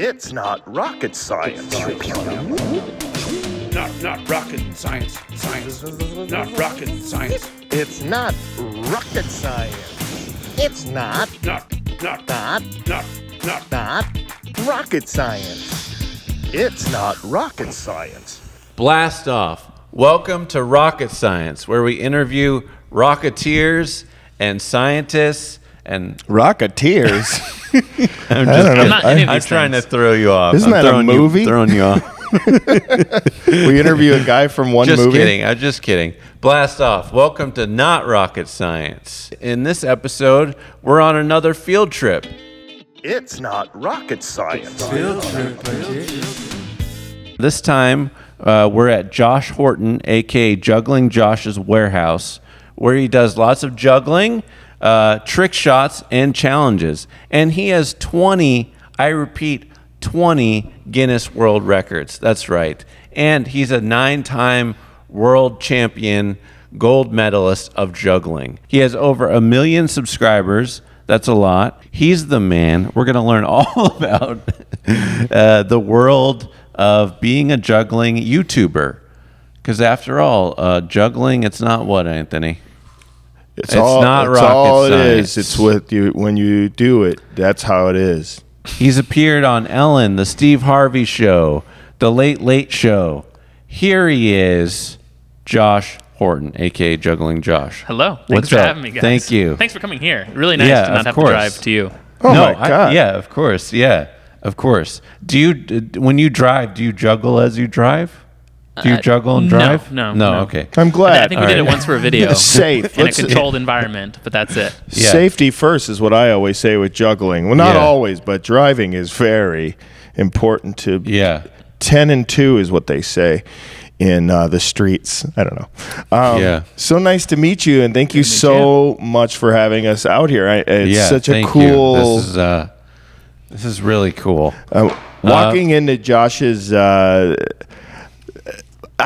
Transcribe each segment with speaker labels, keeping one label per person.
Speaker 1: It's not rocket science.
Speaker 2: Not not rocket science. Science. Not rocket science.
Speaker 1: It's not rocket science. It's not,
Speaker 2: Not not
Speaker 1: not,
Speaker 2: not not
Speaker 1: not rocket science. It's not rocket science.
Speaker 3: Blast off. Welcome to Rocket Science, where we interview rocketeers and scientists and
Speaker 4: Rocketeers.
Speaker 3: I'm
Speaker 4: I don't know.
Speaker 5: I'm not any of
Speaker 3: I'm
Speaker 5: these
Speaker 3: trying
Speaker 5: things.
Speaker 3: to throw you off.
Speaker 4: Isn't
Speaker 3: I'm
Speaker 4: that a
Speaker 3: throwing you-
Speaker 4: movie?
Speaker 3: throwing you off.
Speaker 4: we interview a guy from one
Speaker 3: just
Speaker 4: movie.
Speaker 3: kidding. I'm just kidding. Blast off. Welcome to Not Rocket Science. In this episode, we're on another field trip.
Speaker 1: It's not rocket science.
Speaker 3: This time, uh, we're at Josh Horton, aka Juggling Josh's warehouse, where he does lots of juggling, uh, trick shots, and challenges. And he has 20, I repeat, 20 Guinness World Records. That's right. And he's a nine time world champion gold medalist of juggling. He has over a million subscribers. That's a lot. He's the man. We're going to learn all about uh, the world of being a juggling YouTuber. Because after all, uh, juggling, it's not what, Anthony?
Speaker 4: It's,
Speaker 3: It's
Speaker 4: all,
Speaker 3: not
Speaker 4: it's
Speaker 3: rocket
Speaker 4: all it
Speaker 3: science.
Speaker 4: is. It's what you when you do it. That's how it is.
Speaker 3: He's appeared on Ellen, The Steve Harvey Show, The Late Late Show. Here he is, Josh Horton, aka Juggling Josh.
Speaker 5: Hello. Thanks
Speaker 3: What's
Speaker 5: for
Speaker 3: up?
Speaker 5: having me, guys.
Speaker 3: Thank you.
Speaker 5: Thanks for coming here. Really nice
Speaker 3: Yeah,
Speaker 5: to not have
Speaker 3: course.
Speaker 5: to drive to you.
Speaker 4: Oh
Speaker 3: no,
Speaker 4: my god!
Speaker 3: I, yeah, of course. Yeah, of course. Do you, when you drive, do you juggle as you drive? Do you
Speaker 5: Uh,
Speaker 3: juggle and drive?
Speaker 5: no,
Speaker 3: no.
Speaker 5: no.
Speaker 3: Okay.
Speaker 4: I'm glad.
Speaker 5: I
Speaker 4: glad.
Speaker 5: think we did it once for a video.
Speaker 4: Safe.
Speaker 5: In a
Speaker 4: Let's-
Speaker 5: controlled environment, but that's it.
Speaker 3: Yeah.
Speaker 4: Safety first is what I always say with juggling. Well, not
Speaker 3: Yeah.
Speaker 4: always, but driving is very important to.
Speaker 3: Yeah.
Speaker 4: Ten and two is what they say in uh, the streets. I don't know. Um,
Speaker 3: Yeah.
Speaker 4: So nice to meet you, and thank you so much for having us out here. I, it's
Speaker 3: yeah.
Speaker 4: such a
Speaker 3: thank you.
Speaker 4: cool.
Speaker 3: This is uh, this is really cool.
Speaker 4: Uh, walking into Josh's, uh,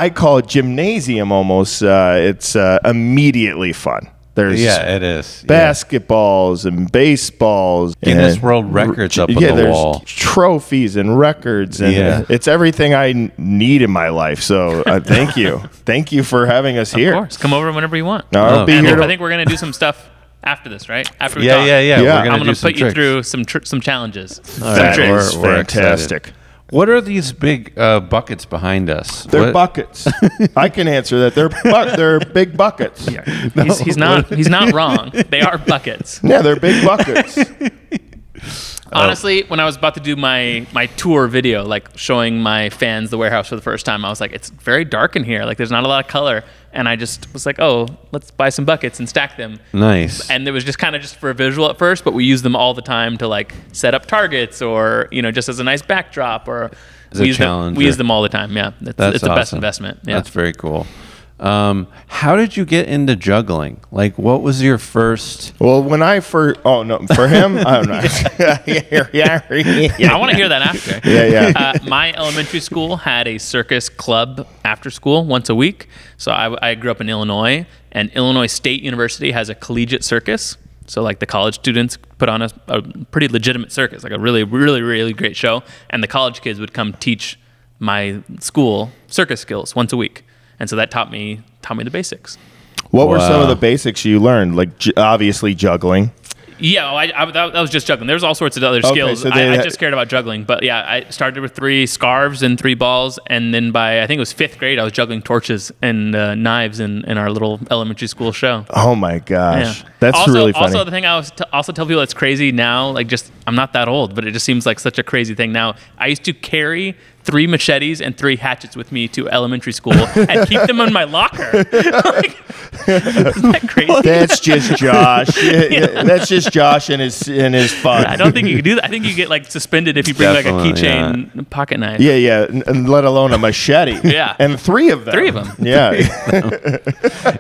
Speaker 4: I call it gymnasium almost. Uh, it's uh, immediately fun. There's
Speaker 3: Yeah, it is. Yeah.
Speaker 4: basketballs and baseballs,
Speaker 3: Guinness
Speaker 4: and
Speaker 3: World Records up on
Speaker 4: yeah,
Speaker 3: the
Speaker 4: there's
Speaker 3: wall.
Speaker 4: trophies and records, and
Speaker 3: Yeah.
Speaker 4: it's everything I need in my life. So uh, thank you, thank you for having us here.
Speaker 5: Of course. Come over whenever you want.
Speaker 4: No, I'll
Speaker 3: Oh,
Speaker 4: be
Speaker 5: And
Speaker 4: here.
Speaker 5: I think we're going to do some stuff after this, right? After we
Speaker 3: Yeah,
Speaker 5: talk.
Speaker 3: yeah, yeah,
Speaker 4: Yeah.
Speaker 3: We're
Speaker 4: I'm
Speaker 3: gonna
Speaker 5: I'm going to
Speaker 3: some
Speaker 5: put you
Speaker 3: tricks.
Speaker 5: through some tr- some challenges.
Speaker 3: All
Speaker 5: some
Speaker 3: right,
Speaker 5: tricks.
Speaker 3: we're- we're
Speaker 4: fantastic.
Speaker 3: excited. What are these big uh, buckets behind us?
Speaker 4: They're
Speaker 3: What-
Speaker 4: buckets. I can answer that. They're bu- they're big buckets.
Speaker 5: he's, he's not he's not wrong. They are buckets.
Speaker 4: Yeah, they're big buckets. Oh.
Speaker 5: Honestly, when I was about to do my my tour video, like showing my fans the warehouse for the first time, I was like, it's very dark in here. Like, there's not a lot of color, and I just was like, oh, let's buy some buckets and stack them.
Speaker 3: Nice.
Speaker 5: And it was just kind of just for a visual at first, but we use them all the time to like set up targets or you know just as a nice backdrop or
Speaker 3: As a
Speaker 5: we use them,
Speaker 3: challenger.
Speaker 5: we use them all the time. Yeah, it's,
Speaker 3: That's
Speaker 5: it's the best
Speaker 3: awesome.
Speaker 5: investment. Yeah.
Speaker 3: That's very cool. Um, how did you get into juggling? Like, what was your first?
Speaker 4: Well, when I first, oh no, for him, I don't know. yeah, yeah,
Speaker 5: I want to hear that after.
Speaker 4: Yeah, yeah.
Speaker 5: Uh, my elementary school had a circus club after school once a week. So I, I grew up in Illinois, and Illinois State University has a collegiate circus. So like the college students put on a, a pretty legitimate circus, like a really, really, really great show, and the college kids would come teach my school circus skills once a week, and so that taught me taught me the basics.
Speaker 4: What were some of the basics you learned? Like j- obviously juggling.
Speaker 5: Yeah, well, I, I, that, that was just juggling. There's all sorts of other
Speaker 4: Okay,
Speaker 5: skills.
Speaker 4: so they
Speaker 5: I, I just cared about juggling. But yeah, I started with three scarves and three balls, and then by I think it was fifth grade, I was juggling torches and uh, knives in, in our little elementary school show.
Speaker 4: Oh my gosh,
Speaker 5: Yeah.
Speaker 4: that's
Speaker 5: also,
Speaker 4: really funny.
Speaker 5: Also, the thing I was t- also tell people that's crazy now, like just I'm not that old, but it just seems like such a crazy thing now. I used to carry three machetes and three hatchets with me to elementary school and keep them in my locker. like, isn't that crazy?
Speaker 4: that's just Josh. Yeah, yeah, that's just Josh and his and his fun.
Speaker 5: I don't think you can do that. I think you get like suspended if you bring like a
Speaker 3: Definitely,
Speaker 5: keychain pocket knife.
Speaker 4: Yeah, yeah, n- and let alone a machete.
Speaker 5: Yeah.
Speaker 4: and three of them.
Speaker 5: Three of them.
Speaker 4: Yeah,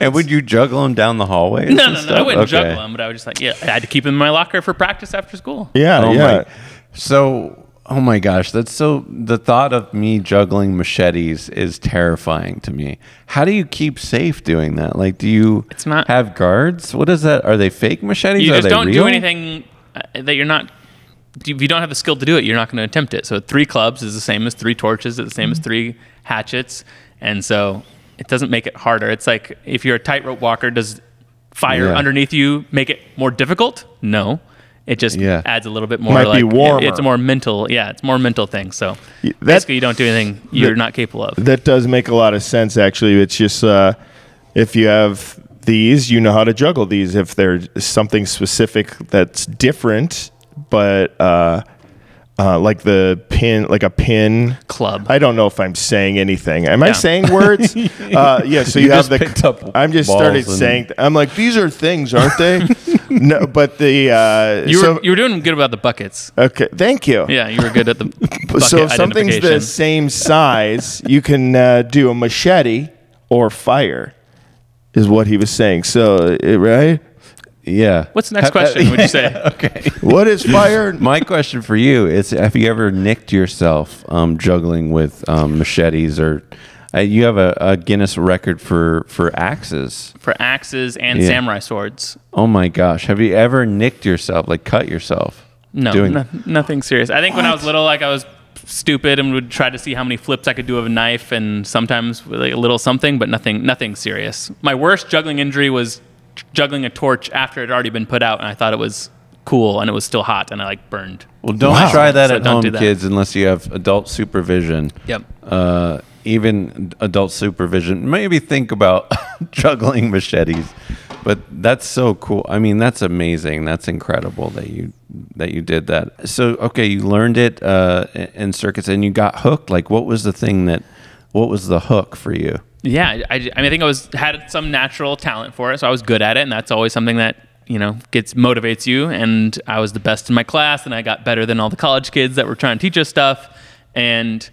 Speaker 3: And would you juggle them down the hallway?
Speaker 5: No, no, no. I wouldn't
Speaker 3: Okay.
Speaker 5: juggle them, but I was just like, yeah, I had to keep them in my locker for practice after school.
Speaker 4: yeah,
Speaker 3: Oh
Speaker 4: yeah.
Speaker 3: my. So, oh my gosh, that's so. The thought of me juggling machetes is terrifying to me. How do you keep safe doing that? Like, do you?
Speaker 5: It's not-
Speaker 3: have guards. What is that? Are they fake machetes?
Speaker 5: You
Speaker 3: Are
Speaker 5: just don't
Speaker 3: real?
Speaker 5: do anything uh, that you're not if you don't have the skill to do it, you're not going to attempt it. So three clubs is the same as three torches, is the same as three hatchets, and so it doesn't make it harder. It's like if you're a tightrope walker, does fire
Speaker 3: Yeah.
Speaker 5: underneath you make it more difficult? No. It just
Speaker 3: Yeah.
Speaker 5: adds a little bit more.
Speaker 4: Might be
Speaker 5: like, it-
Speaker 4: warmer.
Speaker 5: It's a more mental. Yeah, it's more mental thing. So
Speaker 4: that-
Speaker 5: basically, you don't do anything you're
Speaker 4: that-
Speaker 5: not capable of.
Speaker 4: That does make a lot of sense, actually. It's just uh, if you have these, you know how to juggle these. If there's something specific that's different, but uh, uh, like the pin, like a pin
Speaker 5: Club.
Speaker 4: I don't know if I'm saying anything. Am I saying words? uh, yeah. So you,
Speaker 3: You
Speaker 4: have
Speaker 3: just
Speaker 4: the.
Speaker 3: up
Speaker 4: I'm just started
Speaker 3: and-
Speaker 4: saying. I'm like these are things, aren't they? no, but the. Uh,
Speaker 5: You
Speaker 4: so,
Speaker 5: were you were doing good about the buckets.
Speaker 4: okay. Thank you.
Speaker 5: Yeah, you were good at the bucket
Speaker 4: so if something's the same size, you can uh, do a machete or fire, is what he was saying. So, right?
Speaker 3: Yeah.
Speaker 5: What's the next
Speaker 3: Have-
Speaker 5: question? Would you say?
Speaker 3: okay.
Speaker 4: What is fire?
Speaker 3: My question for you is: Have you ever nicked yourself um, juggling with um, machetes, or uh, you have a, a Guinness record for for axes?
Speaker 5: For axes and
Speaker 3: Yeah.
Speaker 5: samurai swords.
Speaker 3: Oh my gosh! Have you ever nicked yourself, like cut yourself?
Speaker 5: No,
Speaker 3: Doing-
Speaker 5: no- nothing serious. I think when I was little, like I was stupid and would try to see how many flips I could do of a knife, and sometimes like a little something, but nothing, nothing serious. My worst juggling injury was juggling a torch after it had already been put out, and I thought it was cool, and it was still hot, and I like burned.
Speaker 3: Well, don't
Speaker 4: Wow.
Speaker 3: try that
Speaker 5: So
Speaker 3: at home,
Speaker 5: that.
Speaker 3: kids, unless you have adult supervision.
Speaker 5: Yep.
Speaker 3: Uh, even adult supervision. Maybe think about juggling machetes. But that's so cool. I mean, that's amazing. That's incredible that you that you did that. So, okay, you learned it uh, in circuits, and you got hooked. Like, what was the thing that? What was the hook for you?
Speaker 5: Yeah, I, I, mean, I think I was had some natural talent for it, so I was good at it, and that's always something that you know gets motivates you. And I was the best in my class, and I got better than all the college kids that were trying to teach us stuff. And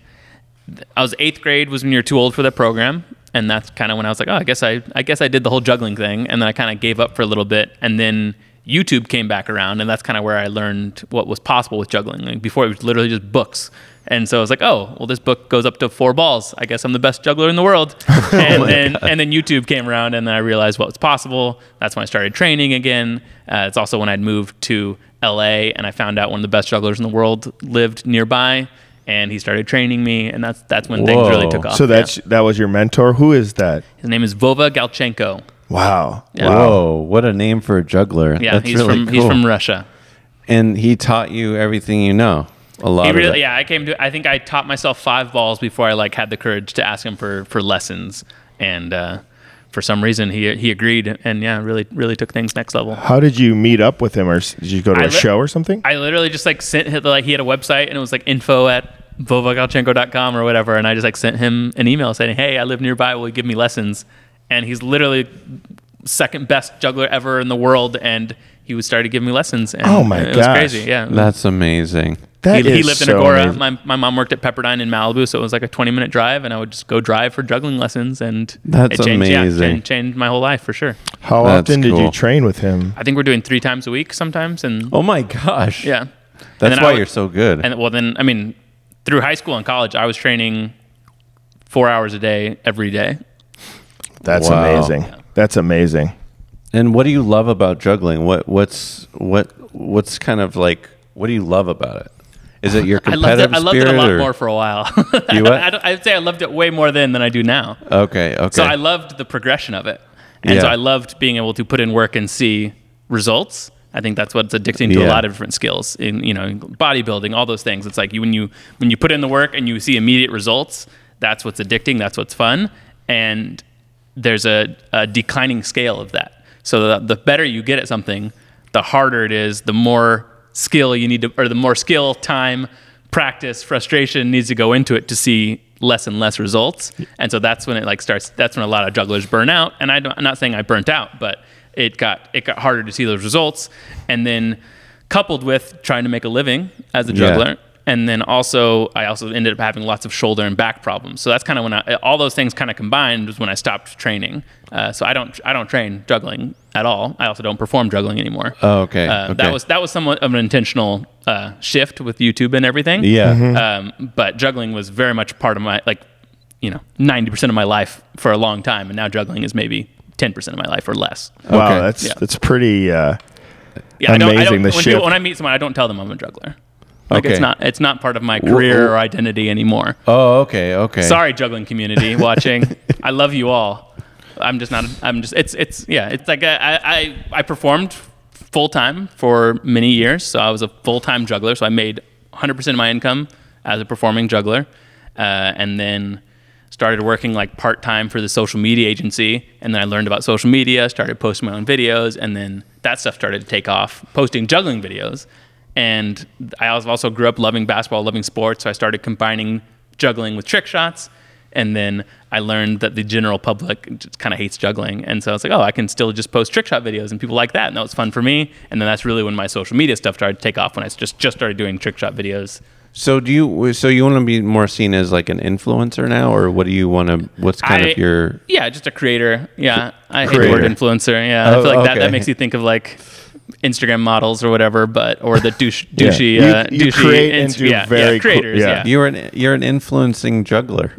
Speaker 5: I was eighth grade was when you're too old for the program, and that's kind of when I was like, oh, I guess I I guess I did the whole juggling thing, and then I kind of gave up for a little bit, and then. YouTube came back around, and that's kind of where I learned what was possible with juggling. Like before, it was literally just books, and so I was like, "Oh, well, this book goes up to four balls. I guess I'm the best juggler in the world." And then, and then YouTube came around, and then I realized what was possible. That's when I started training again. Uh, it's also when I'd moved to LA, and I found out one of the best jugglers in the world lived nearby, and he started training me, and that's that's when things really took off.
Speaker 4: So
Speaker 5: Yeah.
Speaker 4: that's that was your mentor. Who is that?
Speaker 5: his name is Vova Galchenko.
Speaker 4: Wow.
Speaker 5: Yeah.
Speaker 4: Wow.
Speaker 3: Whoa, what a name for a juggler!
Speaker 5: Yeah,
Speaker 3: that's
Speaker 5: he's
Speaker 3: really
Speaker 5: from
Speaker 3: cool.
Speaker 5: he's from Russia.
Speaker 3: and he taught you everything you know. A lot
Speaker 5: He really,
Speaker 3: it.
Speaker 5: yeah. I came to. I think I taught myself five balls before I like had the courage to ask him for for lessons, and uh, for some reason he he agreed, and yeah, really really took things next level.
Speaker 4: How did you meet up with him, or did you go to
Speaker 5: I
Speaker 4: a
Speaker 5: li-
Speaker 4: show or something?
Speaker 5: I literally just like sent him, like he had a website and it was like info at vovagalchenko.com or whatever, and I just like sent him an email saying, "Hey, I live nearby. Will you give me lessons?" And he's literally second best juggler ever in the world, and he was started giving me lessons. And
Speaker 4: Oh my
Speaker 5: it was crazy. Yeah,
Speaker 3: That's amazing.
Speaker 4: That
Speaker 5: he, he
Speaker 4: is
Speaker 5: lived in Agoura.
Speaker 4: amazing.
Speaker 5: My, my mom worked at Pepperdine in Malibu, so it was like a 20 minute drive, and I would just go drive for juggling lessons, and
Speaker 3: That's
Speaker 5: it changed, yeah,
Speaker 3: amazing.
Speaker 5: changed, changed my whole life for sure.
Speaker 4: How
Speaker 3: That's
Speaker 4: often did you train with him?
Speaker 5: I think we're doing three times a week sometimes, and
Speaker 3: Oh my gosh!
Speaker 5: yeah,
Speaker 3: that's why
Speaker 5: would-
Speaker 3: you're so good.
Speaker 5: And well, then I mean, through high school and college, I was training four hours a day every day.
Speaker 4: That's
Speaker 3: Wow.
Speaker 4: amazing. That's amazing.
Speaker 3: And what do you love about juggling? What what's what what's kind of like what do you love about it? Is it your
Speaker 5: I loved
Speaker 3: competitive
Speaker 5: it. I loved it a lot
Speaker 3: or-
Speaker 5: more for a while.
Speaker 3: You what?
Speaker 5: I, don't- I'd say I loved it way more then than I do now.
Speaker 3: Okay, okay.
Speaker 5: So I loved the progression of it, and so I loved being able to put in work and see results. I think that's what's addicting to
Speaker 3: Yeah.
Speaker 5: a lot of different skills in you know bodybuilding, all those things. It's like you when you when you put in the work and you see immediate results. That's what's addicting. That's what's fun, and there's a, a declining scale of that. So the, the better you get at something, the harder it is. The more skill you need to, or the more skill, time, practice, frustration needs to go into it to see less and less results. And so that's when it like starts. That's when a lot of jugglers burn out. And I don't, I'm not saying I burnt out, but it got it got harder to see those results. And then coupled with trying to make a living as a
Speaker 3: Yeah.
Speaker 5: juggler. And then also, I also ended up having lots of shoulder and back problems. So that's kind of when I, all those things kind of combined was when I stopped training. Uh, so I don't, I don't train juggling at all. I also don't perform juggling anymore.
Speaker 3: Oh, okay,
Speaker 5: Uh,
Speaker 3: okay.
Speaker 5: That was that was somewhat of an intentional uh, shift with YouTube and everything.
Speaker 3: yeah.
Speaker 5: Um, but juggling was very much part of my like, you know, ninety percent of my life for a long time, and now juggling is maybe ten percent of my life or less.
Speaker 4: Wow,
Speaker 3: Okay.
Speaker 4: that's
Speaker 5: Yeah.
Speaker 4: that's pretty. Uh,
Speaker 5: Yeah, I don't, I
Speaker 4: Amazing,
Speaker 5: don't,
Speaker 4: the
Speaker 5: when,
Speaker 4: shift.
Speaker 5: people, when I meet someone, I don't tell them I'm a juggler. Like it's not it's not part of my career or identity anymore.
Speaker 3: Oh, okay, okay.
Speaker 5: Sorry, juggling community watching. I love you all. I'm just not. I'm just. It's. It's. Yeah. It's like I. I. I performed full time for many years, so I was a full time juggler. So I made 100 percent of my income as a performing juggler, uh, and then started working like part time for the social media agency. And then I learned about social media, started posting my own videos, and then that stuff started to take off. Posting juggling videos, and I also grew up loving basketball, loving sports. So I started combining juggling with trick shots. And then I learned that the general public kind of hates juggling. And so I was like, oh, I can still just post trick shot videos and people like that. And that was fun for me. And then that's really when my social media stuff started to take off when I just, just started doing trick shot videos.
Speaker 3: So do you? So you want to be more seen as like an influencer now, or what do you want to? What's kind
Speaker 5: I-
Speaker 3: of your?
Speaker 5: Yeah, just a creator. Yeah. I hate the word influencer. Yeah. I
Speaker 3: Oh,
Speaker 5: feel like that,
Speaker 3: okay.
Speaker 5: that makes you think of like Instagram models or whatever, but, or the douche,
Speaker 4: Yeah.
Speaker 5: douchey,
Speaker 4: You-
Speaker 5: uh,
Speaker 4: you
Speaker 5: douchey
Speaker 4: create
Speaker 5: ins-
Speaker 4: and do
Speaker 5: yeah,
Speaker 4: very
Speaker 5: yeah,
Speaker 4: cool-
Speaker 5: creators.
Speaker 4: yeah.
Speaker 5: yeah.
Speaker 3: You're an you're an influencing juggler.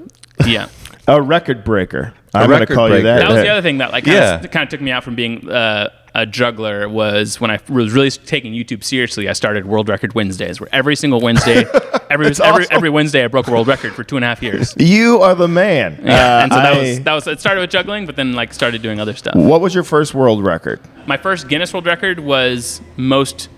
Speaker 5: yeah.
Speaker 4: A record breaker. I'm going to
Speaker 3: record
Speaker 4: call you that.
Speaker 5: that was the other thing that like kind,
Speaker 3: Yeah.
Speaker 5: of, kind of took me out from being uh, a juggler was when I was really taking YouTube seriously. I started World Record Wednesdays, where every single Wednesday, every every,
Speaker 4: awesome.
Speaker 5: every Wednesday, I broke a world record for two and a half years.
Speaker 4: You are the man.
Speaker 5: Yeah,
Speaker 4: Uh,
Speaker 5: and so that
Speaker 4: I-
Speaker 5: was that was it. Started with juggling, but then like started doing other stuff.
Speaker 4: What was your first world record?
Speaker 5: My first Guinness World Record was most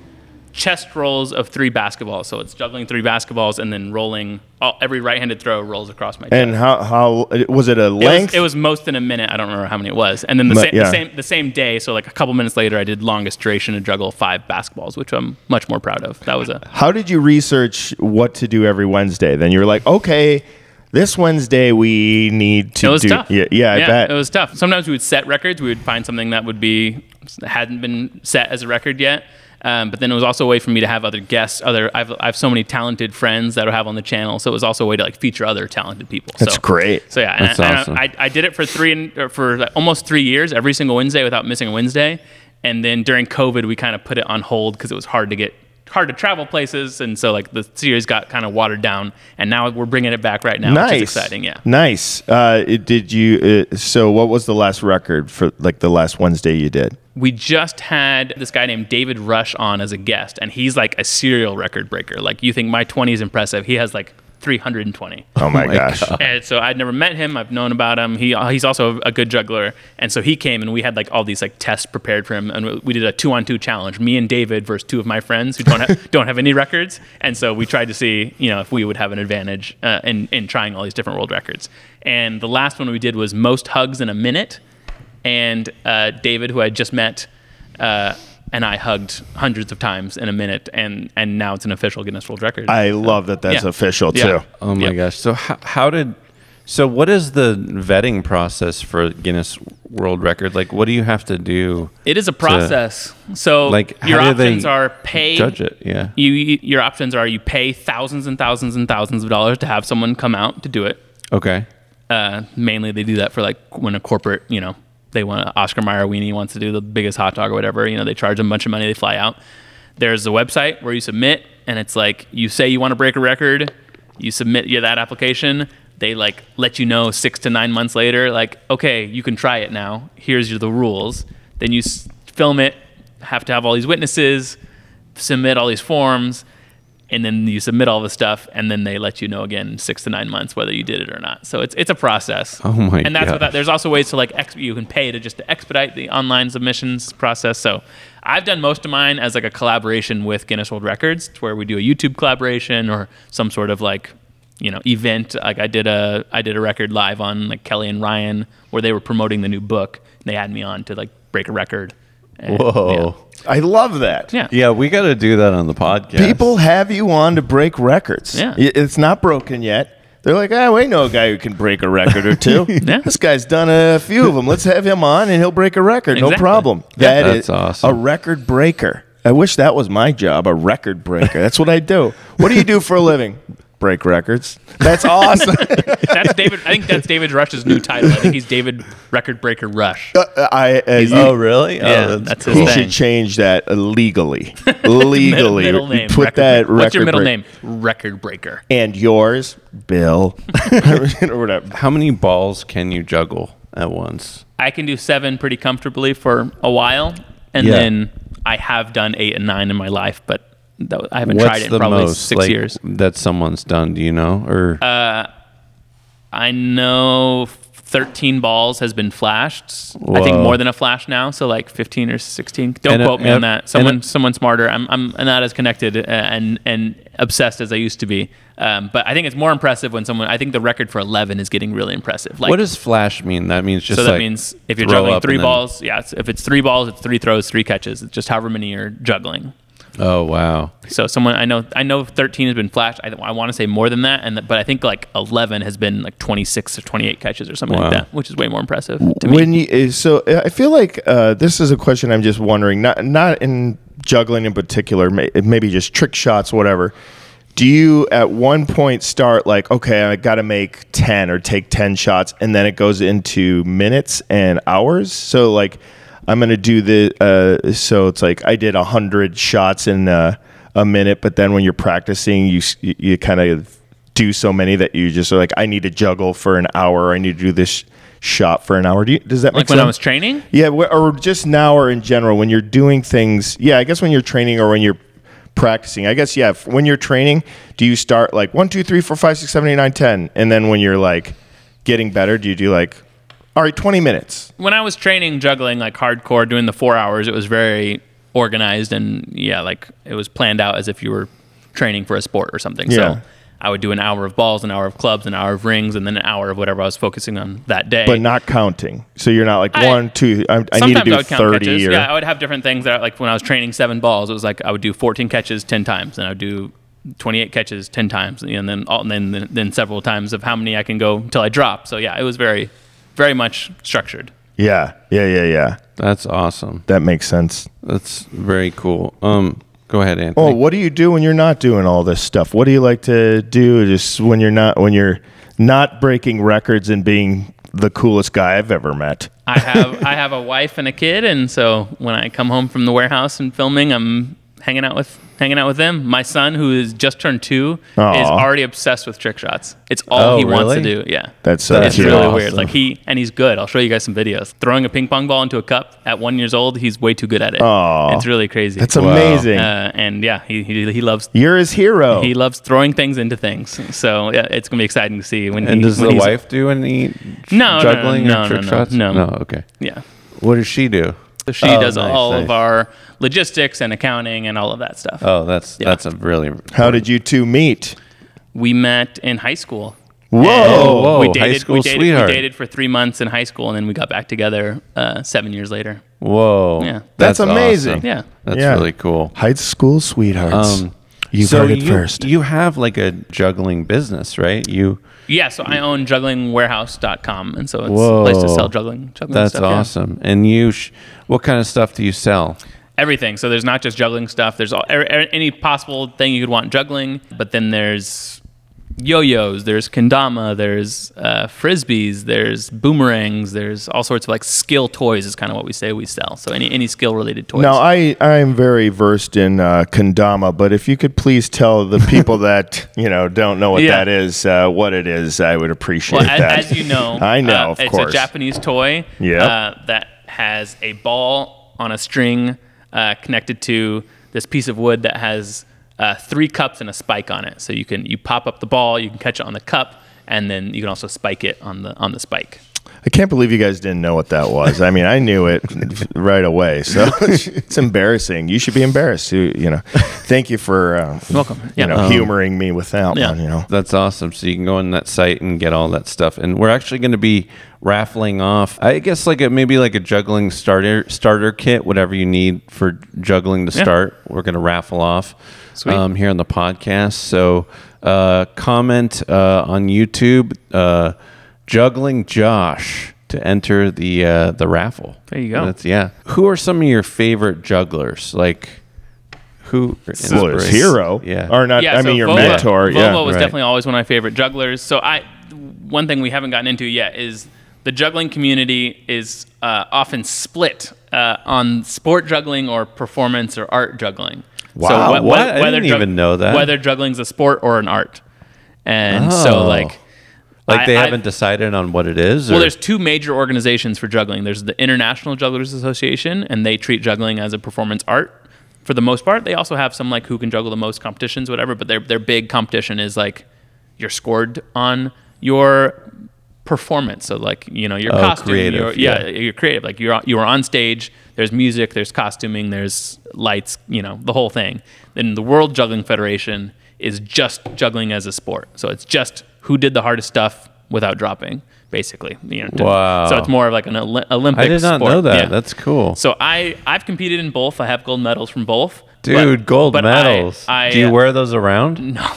Speaker 5: chest rolls of three basketballs. So it's juggling three basketballs and then rolling. All, every right-handed throw rolls across my chest.
Speaker 4: And how how was it a
Speaker 5: It was,
Speaker 4: length?
Speaker 5: it was most in a minute. I don't remember how many it was. And then the,
Speaker 4: But,
Speaker 5: same,
Speaker 4: yeah.
Speaker 5: the same the same day, so like a couple minutes later, I did longest duration to juggle five basketballs, which I'm much more proud of. That was a
Speaker 4: how did you research what to do every Wednesday? Then you were like, okay, this Wednesday we need to
Speaker 5: it was
Speaker 4: do.
Speaker 5: tough.
Speaker 4: Yeah, yeah, I bet.
Speaker 5: it was tough. Sometimes we would set records. We would find something that would be hadn't been set as a record yet. Um, but then it was also a way for me to have other guests. Other I've, I have so many talented friends that I have on the channel, so it was also a way to like feature other talented people.
Speaker 4: That's
Speaker 5: so,
Speaker 4: great.
Speaker 5: So yeah, and,
Speaker 3: That's
Speaker 5: I-
Speaker 3: awesome.
Speaker 5: I, I did it for three and for like almost three years, every single Wednesday without missing a Wednesday. And then during COVID, we kind of put it on hold because it was hard to get hard to travel places, and so like the series got kind of watered down. And now we're bringing it back right now,
Speaker 4: nice,
Speaker 5: which is exciting. Yeah.
Speaker 4: nice. Uh, it- did you? Uh, so, what was the last record for like the last Wednesday you did?
Speaker 5: we just had this guy named David Rush on as a guest, and he's like a serial record breaker. Like you think my 20 is impressive, he has like 320.
Speaker 4: Oh my,
Speaker 3: my
Speaker 4: gosh!
Speaker 5: And so I'd never met him. I've known about him. He he's also a good juggler. And so he came and we had like all these like tests prepared for him. And we did a two on two challenge. Me and David versus two of my friends who don't have, don't have any records. And so we tried to see you know if we would have an advantage uh, in in trying all these different world records. And the last one we did was most hugs in a minute. And uh, David, who I just met. Uh, and I hugged hundreds of times in a minute, and, and now it's an official Guinness World Record.
Speaker 4: I love that that's
Speaker 5: Yeah.
Speaker 4: official
Speaker 5: Yeah.
Speaker 4: too.
Speaker 3: Oh my
Speaker 5: Yep.
Speaker 3: gosh! So how, how did? So what is the vetting process for Guinness World Record? Like, what do you have to do?
Speaker 5: It is a process. so
Speaker 3: like,
Speaker 5: your
Speaker 3: how do
Speaker 5: options are pay
Speaker 3: Judge it, yeah.
Speaker 5: You your options are you pay thousands and thousands and thousands of dollars to have someone come out to do it.
Speaker 3: Okay.
Speaker 5: Uh, mainly they do that for like when a corporate, you know, they want Oscar Mayer Weenie wants to do the biggest hot dog or whatever. You know, they charge a bunch of money. They fly out. There's a website where you submit, and it's like you say you want to break a record. You submit yeah, that application. They like let you know six to nine months later, like, okay, you can try it now. Here's your, the rules. Then you s- film it. Have to have all these witnesses. Submit all these forms and then you submit all the stuff, and then they let you know again six to nine months whether you did it or not. So it's it's a process.
Speaker 3: Oh my
Speaker 5: And that's what that, there's also ways to like ex- you can pay to just to expedite the online submissions process. So I've done most of mine as like a collaboration with Guinness World Records, where we do a YouTube collaboration or some sort of like you know event. Like I did a I did a record live on like Kelly and Ryan where they were promoting the new book. And they had me on to like break a record. And,
Speaker 3: Whoa.
Speaker 4: I love that.
Speaker 5: Yeah.
Speaker 3: Yeah, we got to do that on the podcast.
Speaker 4: People have you on to break records.
Speaker 5: Yeah.
Speaker 4: It's not broken yet. They're like, ah, we know a guy who can break a record or two.
Speaker 5: Yeah.
Speaker 4: This guy's done a few of them. Let's have him on and he'll break a record. No problem.
Speaker 5: Yeah.
Speaker 4: That
Speaker 3: That's
Speaker 4: is
Speaker 3: awesome.
Speaker 4: A record breaker. I wish that was my job, a record breaker. That's what I do. What do you do for a living? Break records. That's awesome.
Speaker 5: That's David. I think that's David Rush's new title. I think he's David Record Breaker Rush.
Speaker 4: I, uh, you,
Speaker 3: Oh, really?
Speaker 5: Yeah,
Speaker 3: oh,
Speaker 5: that's
Speaker 3: cool.
Speaker 5: his
Speaker 4: you
Speaker 5: thing.
Speaker 4: should change that uh, legally. legally.
Speaker 5: Middle name.
Speaker 4: Put
Speaker 5: Record
Speaker 4: that
Speaker 5: Breaker. What's your middle
Speaker 4: break-
Speaker 5: name? Record Breaker.
Speaker 4: And yours, Bill. or whatever.
Speaker 3: How many balls can you juggle at once?
Speaker 5: I can do seven pretty comfortably for a while, and
Speaker 3: Yeah.
Speaker 5: then I have done eight and nine in my life, but That, I haven't
Speaker 3: What's
Speaker 5: tried it in
Speaker 3: the
Speaker 5: probably
Speaker 3: most
Speaker 5: six
Speaker 3: like,
Speaker 5: years.
Speaker 3: that someone's done? Do you know? Or
Speaker 5: I know 13 balls has been flashed. I think
Speaker 3: Whoa.
Speaker 5: more than a flash now, so like 15 or 16. Don't
Speaker 3: And a-
Speaker 5: quote me
Speaker 3: and-
Speaker 5: on that. Someone, someone smarter. I'm, I'm not as connected uh, and and obsessed as I used to be. Um, but I think it's more impressive when someone. I think the record for 11 is getting really impressive. Like,
Speaker 3: what does flash mean? That means just
Speaker 5: so that
Speaker 3: like
Speaker 5: means if you're
Speaker 3: throw
Speaker 5: juggling
Speaker 3: up
Speaker 5: three
Speaker 3: and then-
Speaker 5: balls, yeah. It's, if it's three balls, it's three throws, three catches. It's just however many you're juggling.
Speaker 3: Oh wow.
Speaker 5: So someone I know I know 13 has been flashed. I, I want to say more than that, and th- but I think like 11 has been like 26 or 28 catches or something
Speaker 3: Wow.
Speaker 5: like that, which is way more impressive to me.
Speaker 4: when you uh, so I feel like uh, this is a question I'm just wondering, not not in juggling in particular, may, maybe just trick shots, whatever. Do you at one point start like, okay, I got to make ten or take ten shots, and then it goes into minutes and hours? So like, I'm gonna do the uh, so it's like I did a hundred shots in uh, a minute, but then when you're practicing, you you, you kind of do so many that you just are like, I need to juggle for an hour. I need to do this shot for an hour. Do you, does that make
Speaker 5: like
Speaker 4: sense?
Speaker 5: when I was training.
Speaker 4: Yeah, or just now or in general when you're doing things. Yeah, I guess when you're training or when you're practicing. I guess yeah. When you're training, do you start like one, two, three, four, five, six, seven, eight, nine, ten, and then when you're like getting better, do you do like, all right, twenty minutes?
Speaker 5: when I was training juggling like hardcore, doing the four hours, it was very organized and yeah, like it was planned out as if you were training for a sport or something.
Speaker 4: Yeah.
Speaker 5: So I would do an hour of balls, an hour of clubs, an hour of rings, and then an hour of whatever I was focusing on that day.
Speaker 4: But not counting. So you're not like
Speaker 5: I-
Speaker 4: one, two. I, I need to do
Speaker 5: I would
Speaker 4: thirty.
Speaker 5: catches.
Speaker 4: Or,
Speaker 5: Yeah, I would have different things that like when I was training seven balls, it was like I would do 14 catches 10 times, and I would do 28 catches 10 times, and then all, and then then several times of how many I can go until I drop. So yeah, it was very, very much structured.
Speaker 4: yeah, yeah, yeah, yeah.
Speaker 3: That's awesome.
Speaker 4: That makes sense.
Speaker 3: That's very cool. Um, go ahead, Anthony.
Speaker 4: Oh, what do you do when you're not doing all this stuff? What do you like to do just when you're not when you're not breaking records and being the coolest guy I've ever met?
Speaker 5: I have I have a wife and a kid, and so when I come home from the warehouse and filming, I'm hanging out with hanging out with them. My son, who is just turned two,
Speaker 4: Aw.
Speaker 5: is already obsessed with trick shots. It's all
Speaker 3: Oh,
Speaker 5: he wants to do. Yeah,
Speaker 4: That's so
Speaker 5: it's really
Speaker 3: awesome.
Speaker 5: weird. Like he and he's good. I'll show you guys some videos. Throwing a ping pong ball into a cup at one years old, he's way too good at it.
Speaker 4: Aw.
Speaker 5: It's really crazy.
Speaker 4: That's amazing.
Speaker 5: uh, and yeah, he, he he loves
Speaker 4: You're his hero.
Speaker 5: he loves throwing things into things. So yeah, it's gonna be exciting to see when.
Speaker 3: and
Speaker 5: he,
Speaker 3: does
Speaker 5: when
Speaker 3: the
Speaker 5: he's-
Speaker 3: wife do any
Speaker 5: No, no,
Speaker 3: juggling
Speaker 5: no,
Speaker 3: or trick
Speaker 5: no, no,
Speaker 3: shots?
Speaker 5: no.
Speaker 3: No. Okay.
Speaker 5: Yeah.
Speaker 3: What does she do?
Speaker 5: So she
Speaker 3: Oh,
Speaker 5: does
Speaker 3: nice,
Speaker 5: all
Speaker 3: nice.
Speaker 5: of our logistics and accounting and all of that stuff.
Speaker 3: Oh, that's
Speaker 5: Yeah.
Speaker 3: that's a really.
Speaker 4: How did you two meet?
Speaker 5: We met in high school.
Speaker 4: Whoa.
Speaker 3: Whoa,
Speaker 5: we
Speaker 3: high
Speaker 5: dated,
Speaker 3: school
Speaker 5: we dated,
Speaker 3: sweetheart.
Speaker 5: We dated for three months in high school, and then we got back together uh, seven years later.
Speaker 3: Whoa.
Speaker 5: Yeah.
Speaker 4: That's amazing.
Speaker 3: awesome.
Speaker 5: Yeah.
Speaker 3: That's
Speaker 4: Yeah.
Speaker 3: really cool.
Speaker 4: High school sweethearts.
Speaker 3: Um,
Speaker 4: you
Speaker 3: so
Speaker 4: heard it
Speaker 3: you,
Speaker 4: first.
Speaker 3: You have like a juggling business, right? You.
Speaker 5: Yeah, so I own jugglingwarehouse.com, and so it's a place to sell juggling. juggling
Speaker 3: That's
Speaker 5: stuff, yeah.
Speaker 3: awesome. And you, sh- what kind of stuff do you sell?
Speaker 5: everything. So there's not just juggling stuff. There's all, er, er, any possible thing you could want juggling, but then there's yo-yos, there's kendama, there's uh, frisbees, there's boomerangs, there's all sorts of like skill toys is kind of what we say we sell. So any any skill related toys.
Speaker 4: Now, I I am very versed in uh, kendama, but if you could please tell the people that you know don't know what
Speaker 5: Yeah.
Speaker 4: that is, uh, what it is, I would appreciate
Speaker 5: well, as,
Speaker 4: that.
Speaker 5: as you know,
Speaker 4: I know,
Speaker 5: uh,
Speaker 4: of
Speaker 5: it's
Speaker 4: course.
Speaker 5: a Japanese toy
Speaker 4: Yep.
Speaker 5: uh, that has a ball on a string uh, connected to this piece of wood that has uh, three cups and a spike on it. So you can you pop up the ball, you can catch it on the cup, and then you can also spike it on the on the spike.
Speaker 4: I can't believe you guys didn't know what that was. I mean, I knew it right away, so it's embarrassing. You should be embarrassed. You, you know, thank you for uh,
Speaker 5: Welcome.
Speaker 4: You know,
Speaker 5: Um,
Speaker 4: humoring me with that
Speaker 5: yeah.
Speaker 4: one. You know,
Speaker 3: That's awesome. So you can go on that site and get all that stuff. And we're actually going to be raffling off, I guess, like a maybe like a juggling starter starter kit, whatever you need for juggling to
Speaker 5: Yeah.
Speaker 3: start. We're going to raffle off
Speaker 5: Sweet.
Speaker 3: Um, here on the podcast. So uh, comment uh, on YouTube, uh, juggling Josh. To enter the uh, the raffle.
Speaker 5: There you go.
Speaker 3: That's, yeah. Who are some of your favorite jugglers? Like who?
Speaker 4: well, his
Speaker 3: inspiration?
Speaker 4: hero,
Speaker 3: Yeah.
Speaker 4: or not?
Speaker 5: yeah,
Speaker 4: I
Speaker 5: so
Speaker 4: mean, your
Speaker 5: Vova-
Speaker 4: mentor.
Speaker 5: Vova
Speaker 4: yeah,
Speaker 5: was
Speaker 3: Right.
Speaker 5: definitely always one of my favorite jugglers. So I, one thing we haven't gotten into yet is the juggling community is uh, often split uh, on sport juggling or performance or art juggling.
Speaker 3: Wow,
Speaker 5: whe-
Speaker 3: what?
Speaker 5: whe-
Speaker 3: I didn't even know that.
Speaker 5: Whether juggling's a sport or an art, and
Speaker 3: Oh.
Speaker 5: so like.
Speaker 3: Like they
Speaker 5: I-
Speaker 3: haven't decided on what it is.
Speaker 5: Well,
Speaker 3: or-
Speaker 5: there's two major organizations for juggling. There's the International Jugglers Association, and they treat juggling as a performance art. for the most part. They also have some like who can juggle the most competitions, whatever. But their their big competition is like you're scored on your performance. So like you know your
Speaker 3: Oh,
Speaker 5: costume,
Speaker 3: creative,
Speaker 5: your, yeah,
Speaker 3: yeah.
Speaker 5: you're creative. Like you're you are on stage. There's music. There's costuming. There's lights. You know the whole thing. Then the World Juggling Federation is just juggling as a sport. So it's just who did the hardest stuff without dropping, basically. You know,
Speaker 3: Wow.
Speaker 5: So it's more of like an Oli- Olympic.
Speaker 3: I did not
Speaker 5: sport.
Speaker 3: know that.
Speaker 5: Yeah.
Speaker 3: That's cool.
Speaker 5: So I I've competed in both. I have gold medals from both.
Speaker 3: Dude,
Speaker 5: But-
Speaker 3: gold
Speaker 5: but
Speaker 3: medals.
Speaker 5: I,
Speaker 3: Do you wear those around?
Speaker 5: no,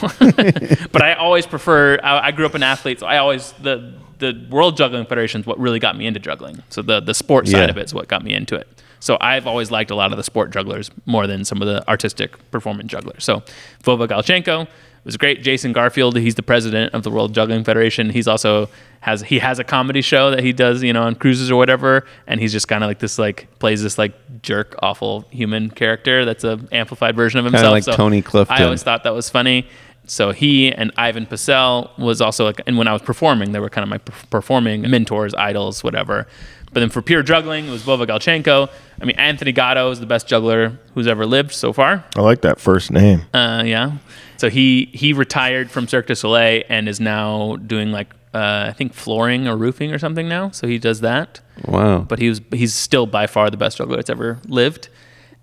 Speaker 5: but I always prefer. I, I grew up an athlete, so I always the the World Juggling Federation is what really got me into juggling. So the the sport side
Speaker 3: Yeah.
Speaker 5: of it is what got me into it. So I've always liked a lot of the sport jugglers more than some of the artistic performance jugglers. So Vova Galchenko was great. Jason Garfield, he's the president of the World Juggling Federation. He's also has he has a comedy show that he does, you know, on cruises or whatever, and he's just kind of like this like plays this like jerk, awful human character that's a amplified version of himself.
Speaker 3: Kind of like Tony Clifton.
Speaker 5: I always thought that was funny. So he and Ivan Pecel was also like, and when I was performing, they were kind of my performing mentors, idols, whatever. But then for pure juggling, it was Vova Galchenko. I mean, Anthony Gatto is the best juggler who's ever lived so far.
Speaker 4: I like that first name.
Speaker 5: Uh, yeah. So he he retired from Cirque du Soleil and is now doing like uh, I think flooring or roofing or something now. So he does that.
Speaker 3: Wow.
Speaker 5: But he was he's still by far the best juggler that's ever lived.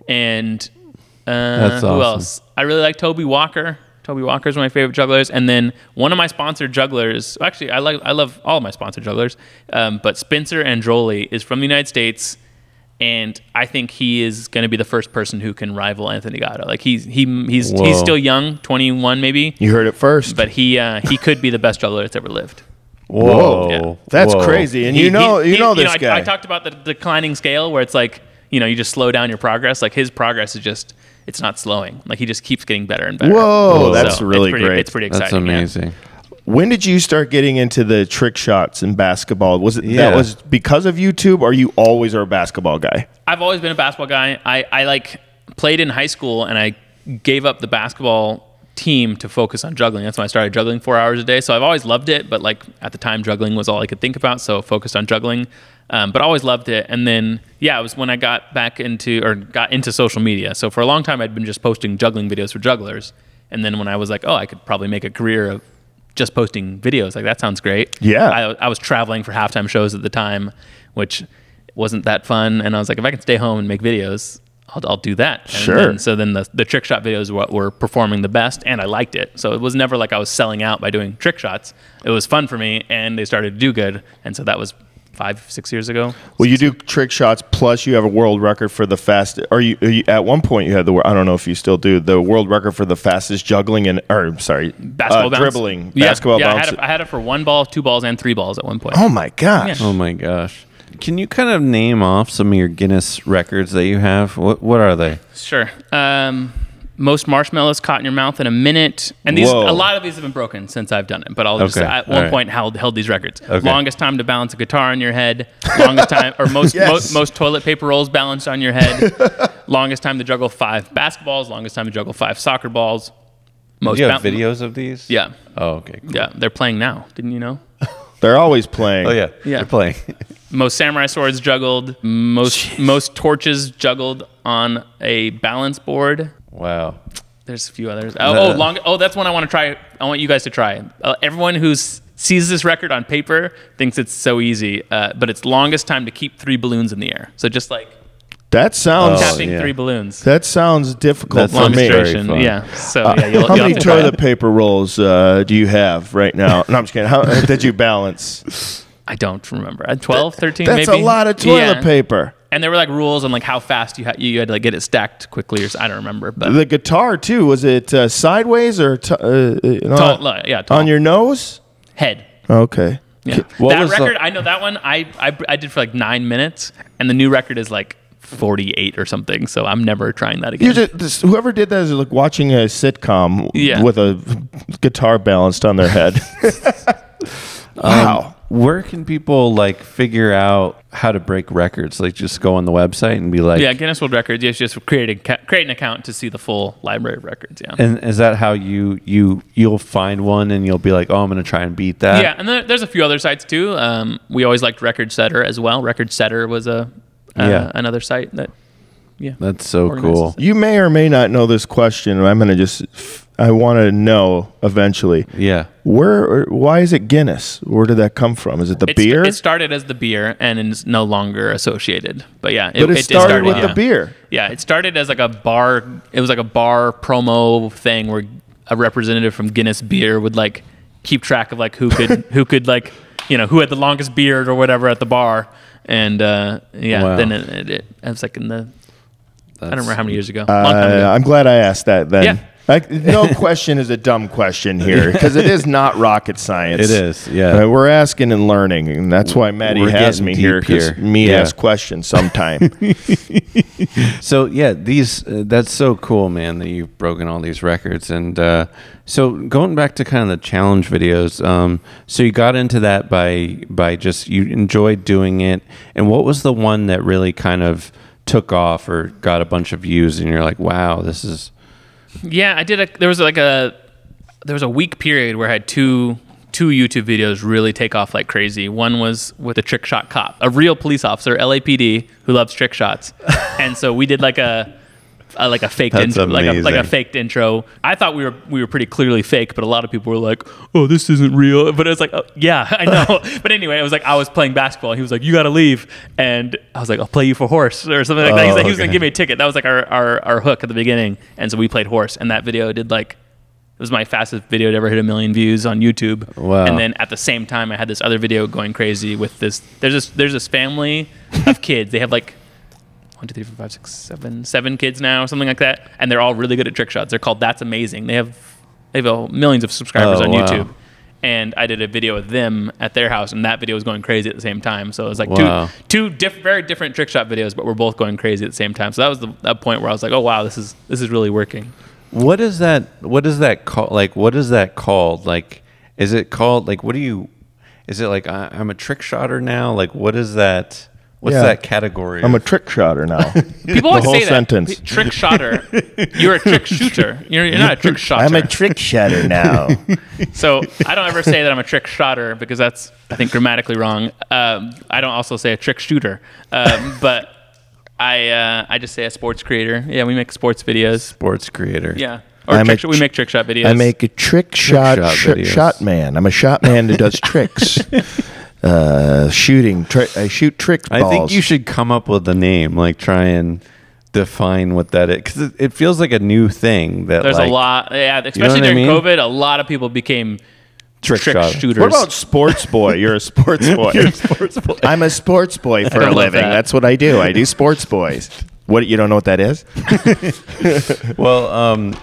Speaker 5: And uh,
Speaker 3: That's
Speaker 5: who else? I really like Toby Walker. Toby Walker is one of my favorite jugglers. And then one of my sponsored jugglers. Actually, I like I love all of my sponsored jugglers. Um, but Spencer Androli is from the United States. And I think he is going to be the first person who can rival Anthony Gatto. Like he's he he's
Speaker 3: Whoa.
Speaker 5: he's still young, 21 maybe,
Speaker 4: You heard it first.
Speaker 5: but he uh, he could be the best juggler that's ever lived.
Speaker 3: Whoa.
Speaker 5: Yeah.
Speaker 4: That's
Speaker 3: Whoa.
Speaker 4: crazy. And
Speaker 5: He-
Speaker 4: you know,
Speaker 5: he-
Speaker 4: you
Speaker 5: he-
Speaker 4: know this
Speaker 5: I,
Speaker 4: guy.
Speaker 5: I talked about the declining scale where it's like you know you just slow down your progress. Like his progress is just it's not slowing. Like he just keeps getting better and better.
Speaker 4: Whoa,
Speaker 5: So
Speaker 4: that's
Speaker 5: it's
Speaker 4: really
Speaker 5: pretty-
Speaker 4: great.
Speaker 5: It's pretty
Speaker 3: That's
Speaker 5: exciting. yeah.
Speaker 3: amazing.
Speaker 4: when did you start getting into the trick shots in basketball? Was it
Speaker 3: Yeah.
Speaker 4: that was because of YouTube, or you always are a basketball guy?
Speaker 5: I've always been a basketball guy. I, I like played in high school and I gave up the basketball team to focus on juggling. That's when I started juggling four hours a day. So I've always loved it, but like at the time, juggling was all I could think about. So focused on juggling, um, but always loved it. And then yeah, it was when I got back into or got into social media. So for a long time, I'd been just posting juggling videos for jugglers. And then when I was like, oh, I could probably make a career of just posting videos. Like that sounds great.
Speaker 4: Yeah.
Speaker 5: I, I was traveling for halftime shows at the time, which wasn't that fun. And I was like, if I can stay home and make videos, I'll, I'll do that. And
Speaker 4: Sure.
Speaker 5: then- so then the, the trick shot videos were were performing the best, and I liked it. So it was never like I was selling out by doing trick shots. It was fun for me, and they started to do good. And so that was five, six years ago.
Speaker 4: Well, you do trick shots plus you have a world record for the fast. Or you, you at one point you had the I don't know if you still do the world record for the fastest juggling and or sorry
Speaker 5: Basketball
Speaker 4: uh,
Speaker 5: bounce.
Speaker 4: dribbling
Speaker 5: Yeah,
Speaker 4: basketball
Speaker 5: yeah,
Speaker 4: bounce.
Speaker 5: I had, it, I had it for one ball, two balls, and three balls at one point.
Speaker 4: oh my gosh!
Speaker 5: Yeah.
Speaker 3: Oh my gosh. Can you kind of name off some of your Guinness records that you have? What what are they?
Speaker 5: Sure. Um, most marshmallows caught in your mouth in a minute, and these
Speaker 4: Whoa.
Speaker 5: a lot of these have been broken since I've done it. But I'll just
Speaker 3: Okay,
Speaker 5: at
Speaker 3: all
Speaker 5: one
Speaker 3: right.
Speaker 5: point held held these records.
Speaker 3: Okay.
Speaker 5: Longest time to balance a guitar on your head. Longest time, or most
Speaker 4: Yes.
Speaker 5: most, most toilet paper rolls balanced on your head. longest time to juggle five basketballs. Longest time to juggle five soccer balls. Most
Speaker 3: Do you have
Speaker 5: bou-
Speaker 3: videos of these?
Speaker 5: Yeah,
Speaker 3: Oh, okay. Cool.
Speaker 5: yeah. They're playing now. Didn't you know?
Speaker 4: They're always playing.
Speaker 3: Oh yeah.
Speaker 5: Yeah.
Speaker 3: They're playing.
Speaker 5: most samurai swords juggled. Most most torches juggled on a balance board.
Speaker 3: wow.
Speaker 5: There's a few others. Oh, oh, long. Oh, that's one I want to try. I want you guys to try. Uh, everyone who sees this record on paper thinks it's so easy, uh, but it's longest time to keep three balloons in the air. So just like
Speaker 4: That sounds
Speaker 3: Oh,
Speaker 5: tapping
Speaker 3: yeah.
Speaker 5: three balloons.
Speaker 4: that sounds difficult
Speaker 3: That
Speaker 4: for
Speaker 3: sounds
Speaker 4: me.
Speaker 3: very
Speaker 5: Demonstration.
Speaker 3: fun.
Speaker 5: Yeah. So
Speaker 4: Uh,
Speaker 5: yeah, you'll,
Speaker 4: how
Speaker 5: you'll
Speaker 4: many
Speaker 5: have to try
Speaker 4: toilet
Speaker 5: it.
Speaker 4: paper rolls uh, do you have right now? No, I'm just kidding. How did you balance?
Speaker 5: I don't remember. Uh, 12, 13
Speaker 4: That's
Speaker 5: maybe.
Speaker 4: a lot of toilet
Speaker 5: Yeah.
Speaker 4: paper.
Speaker 5: And there were like rules on like how fast you had you had to like get it stacked quickly or s- I don't remember. But
Speaker 4: The guitar too. Was it uh, sideways or t- uh, you know,
Speaker 5: tall, like, yeah, tall.
Speaker 4: on your nose?
Speaker 5: head.
Speaker 4: Okay.
Speaker 5: Yeah.
Speaker 3: What
Speaker 5: that
Speaker 3: was the-
Speaker 5: record, I know that one. I, I I did for like nine minutes, and the new record is like forty eight or something. So I'm never trying that again.
Speaker 4: Just, this, whoever did that is like watching a sitcom
Speaker 5: Yeah.
Speaker 4: with a guitar balanced on their head. wow.
Speaker 3: Where can people like figure out how to break records? Like just go on the website and be like,
Speaker 5: yeah, Guinness World Records. You just create a, create an account to see the full library of records. Yeah.
Speaker 3: And is that how you you you'll find one and you'll be like, oh, I'm gonna try and beat that?
Speaker 5: yeah, and there, there's a few other sites too. Um, we always liked Record Setter as well. Record Setter was a uh,
Speaker 3: Yeah.
Speaker 5: another site that yeah.
Speaker 3: That's so
Speaker 5: Organizes
Speaker 3: cool.
Speaker 4: You may or may not know this question. I'm going to just, I want to know eventually.
Speaker 3: Yeah.
Speaker 4: Where, why is it Guinness? Where did that come from? Is it the
Speaker 5: It's-
Speaker 4: beer?
Speaker 5: It started as the beer and is no longer associated. But yeah,
Speaker 4: but it,
Speaker 5: did
Speaker 4: started
Speaker 5: start-
Speaker 4: with
Speaker 5: yeah.
Speaker 4: the beer.
Speaker 5: Yeah, it started as like a bar. It was like a bar promo thing where a representative from Guinness Beer would like keep track of like who could who could like you know who had the longest beard or whatever at the bar. And uh, yeah,
Speaker 3: Wow.
Speaker 5: then it, it, it, was like in the I don't remember how many years ago.
Speaker 4: Uh,
Speaker 5: Long time ago.
Speaker 4: I'm glad I asked that then.
Speaker 5: Yeah.
Speaker 4: Like, no question is a dumb question here because it is not rocket science.
Speaker 3: It is, yeah.
Speaker 4: Uh, we're asking and learning, and that's why Matty
Speaker 3: We're
Speaker 4: has me here because me
Speaker 3: Yeah.
Speaker 4: ask questions sometime.
Speaker 3: So yeah, these uh, that's so cool, man, that you've broken all these records. And uh, so going back to kind of the challenge videos, um, so you got into that by by just you enjoyed doing it. And what was the one that really kind of took off or got a bunch of views? And you're like, wow, this is
Speaker 5: Yeah, I did a. There was like a there was a week period where I had two two YouTube videos really take off like crazy. One was with a trick shot cop, a real police officer, LAPD, who loves trick shots, and so we did like a. a like a faked
Speaker 3: That's
Speaker 5: intro, like a, like a faked intro. I thought we were we were pretty clearly fake, but a lot of people were like, "Oh, this isn't real." But it was like, oh, "Yeah, I know." but anyway, it was like I was playing basketball. and He was like, "You got to leave," and I was like, "I'll play you for horse" or something like that. He was,
Speaker 3: Oh,
Speaker 5: like, he was gonna give me a ticket. That was like our, our our hook at the beginning, and so we played horse. And that video did like it was my fastest video to ever hit a million views on YouTube.
Speaker 3: Wow.
Speaker 5: And then at the same time, I had this other video going crazy with this. There's this there's this family of kids. They have like one, two, three, four, five, six, seven, seven kids now, something like that, and they're all really good at trick shots. They're called That's Amazing. They have they have millions of subscribers
Speaker 3: Oh,
Speaker 5: on
Speaker 3: wow.
Speaker 5: YouTube. And I did a video with them at their house, and that video was going crazy at the same time. So it was like
Speaker 3: Wow.
Speaker 5: two two diff- very different trick shot videos, but we're both going crazy at the same time. So that was the that point where I was like, oh wow, this is this is really working.
Speaker 3: What is that? What is that called? Like, what is that called? Like, is it called like? What do you? Is it like I, I'm a trick shotter now? Like, what is that? What's
Speaker 4: Yeah.
Speaker 3: that category?
Speaker 4: I'm a
Speaker 3: of-
Speaker 4: trick shotter now.
Speaker 5: People always
Speaker 4: the whole
Speaker 5: say
Speaker 4: sentence.
Speaker 5: that trick shotter. You're a trick shooter. You're, you're not a trick shotter.
Speaker 4: I'm a trick shotter now.
Speaker 5: So I don't ever say that I'm a trick shotter because that's I think grammatically wrong. Um, I don't also say a trick shooter, um, but I uh, I just say a sports creator. Yeah, we make sports videos.
Speaker 3: sports creator.
Speaker 5: Yeah, or
Speaker 4: I'm a
Speaker 5: trick, sh- we
Speaker 4: tr-
Speaker 5: make trick shot videos.
Speaker 4: I make a trick shot
Speaker 3: shot
Speaker 4: sh-
Speaker 3: videos.
Speaker 4: shot man. I'm a shot man that does tricks. uh, shooting. Tri- I shoot tricks.
Speaker 3: I think you should come up with a name, like try and define what that is, because it, it feels like a new thing. That
Speaker 5: There's
Speaker 3: like,
Speaker 5: a lot, yeah. Especially
Speaker 3: what I
Speaker 5: during
Speaker 3: mean?
Speaker 5: COVID, a lot of people became
Speaker 3: Trick
Speaker 5: trick,
Speaker 3: shotter.
Speaker 5: shooters.
Speaker 4: What about sports boy? You're a sports boy. I'm a sports boy for a living.
Speaker 5: that.
Speaker 4: That's what I do. I do sports boys. What you don't know what that is?
Speaker 3: Well, um,